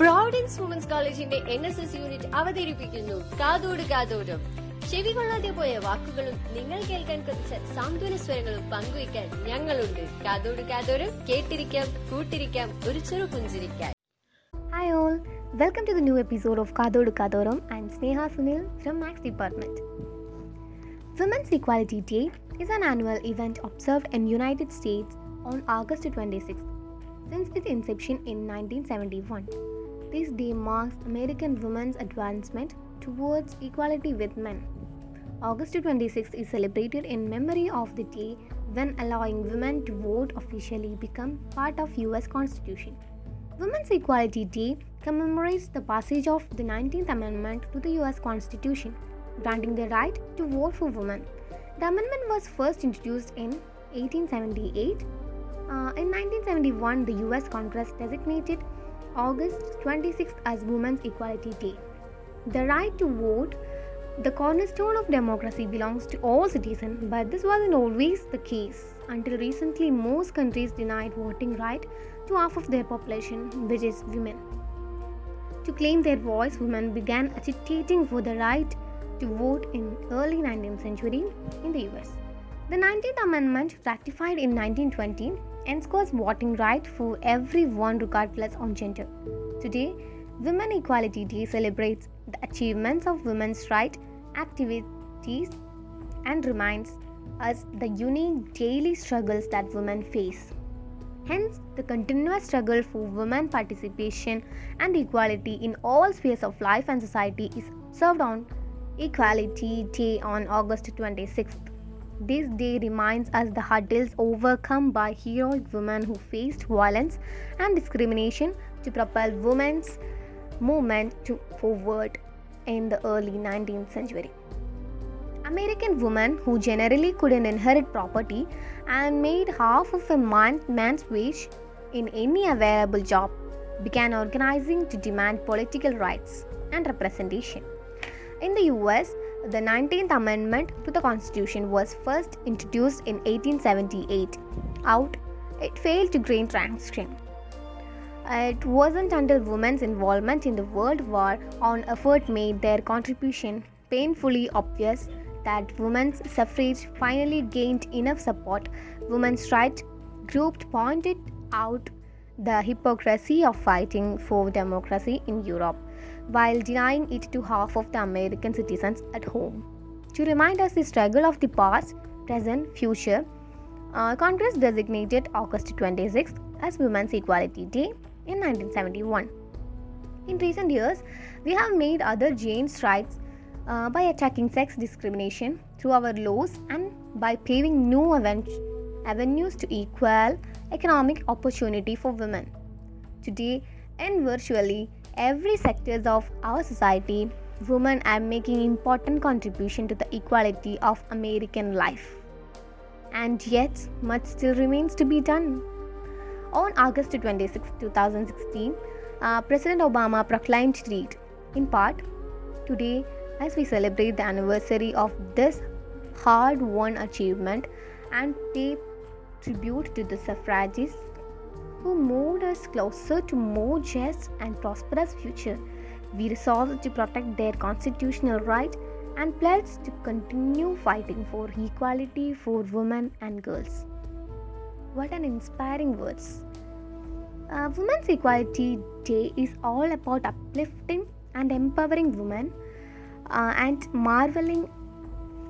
Providence women's കോളേജിന്റെ N S S unit അവതരിപ്പിക്കുന്നു. കാതോട് കാതോടും ചെവി കൊള്ളാതെ പോയ വാക്കുകളും നിങ്ങൾ കേൾക്കാൻ കുറച്ച് സാന്ത്വന സ്വരങ്ങളും പങ്കുവയ്ക്കാൻ ഞങ്ങളുണ്ട്. കാതോട് കാതോരം കേട്ടിരിക്കാം കൂട്ടിരിക്കാം ഒരു ചെറു പുഞ്ചിരിക്കാൻ. Hi all welcome to the new episode of Kathodu Kathoram. And Sneha Sunil from maths department women's equality day is an annual event observed in United States on August twenty six since its inception in 1971. This day marks American women's advancement towards equality with men. August 26th is celebrated in memory of the day when allowing women to vote officially become part of US Constitution. Women's Equality Day commemorates the passage of the 19th Amendment to the US Constitution, granting the right to vote for women. The amendment was first introduced in 1878. Uh, in 1971, the US Congress designated August 26th as Women's Equality Day. The right to vote, the cornerstone of democracy, belongs to all citizens, but this wasn't always the case. Until recently, most countries denied voting right to half of their population, which is women. To claim their voice, women began agitating for the right to vote in early 19th century in the US. The 19th Amendment, ratified in 1920, ensures voting right for everyone regardless of gender. Today, Women Equality Day celebrates the achievements of women's right activities and reminds us the unique daily struggles that women face. Hence, the continuous struggle for women participation and equality in all spheres of life and society is observed on Equality Day on August 26th. This day reminds us the hurdles overcome by heroic women who faced violence and discrimination to propel women's movement to forward in the early 19th century. American women who generally couldn't inherit property and made half of a man's wage in any available job began organizing to demand political rights and representation. In the US, the 19th Amendment to the Constitution was first introduced in 1878. Out, it failed to gain traction. It wasn't until women's involvement in the World War on effort made their contribution painfully obvious that women's suffrage finally gained enough support. Women's rights groups pointed out the hypocrisy of fighting for democracy in Europe while denying it to half of the American citizens at home. To remind us the struggle of the past, present, future, uh, Congress designated August 26th as Women's Equality Day in 1971. In recent years, we have made other gained strides uh, by attacking sex discrimination through our laws and by paving new aven- avenues to equal economic opportunity for women. Today, and virtually every sectors of our society, women are making important contribution to the equality of American life. And yet, much still remains to be done. On August 26, 2016, uh, President Obama proclaimed read, in part, today as we celebrate the anniversary of this hard won achievement and pay tribute to the suffragists who moved us closer to more just and prosperous future. We resolved to protect their constitutional right and pledged to continue fighting for equality for women and girls. What an inspiring words. Uh, Women's Equality Day is all about uplifting and empowering women uh, and marveling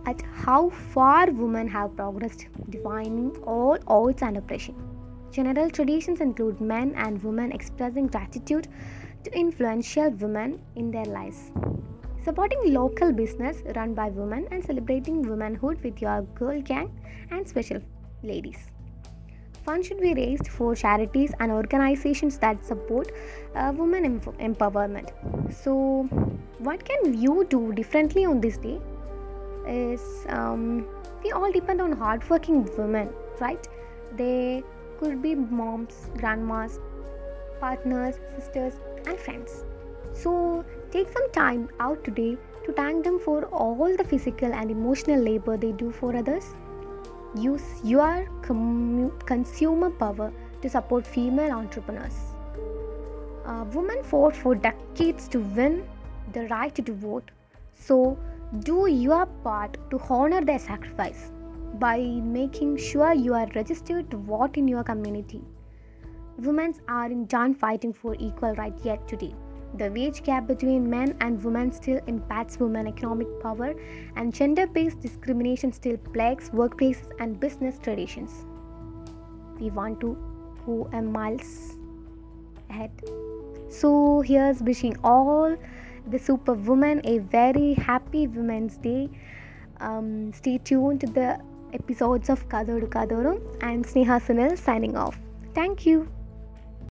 at how far women have progressed, defying all odds and oppression. General traditions include men and women expressing gratitude to influential women in their lives. Supporting local business run by women and celebrating womanhood with your girl gang and special ladies. Funds should be raised for charities and organizations that support uh, women em- empowerment. So, what can you do differently on this day? Is um, we all depend on hardworking women, right? They could be moms, grandmas, partners, sisters, and friends. So, take some time out today to thank them for all the physical and emotional labor they do for others. Use your commu- consumer power to support female entrepreneurs. Uh, women fought for decades to win the right to vote. So, do your part to honor their sacrifice by making sure you are registered to vote in your community. Women are in done fighting for equal rights yet today. The wage gap between men and women still impacts women's economic power, and gender based discrimination still plagues workplaces and business traditions. We want to go a miles ahead. So, here's wishing all the superwoman a very happy Women's Day. Um, stay tuned to the episodes of Kadodu Kadoru Kadorum and Sneha Sunil signing off. Thank you.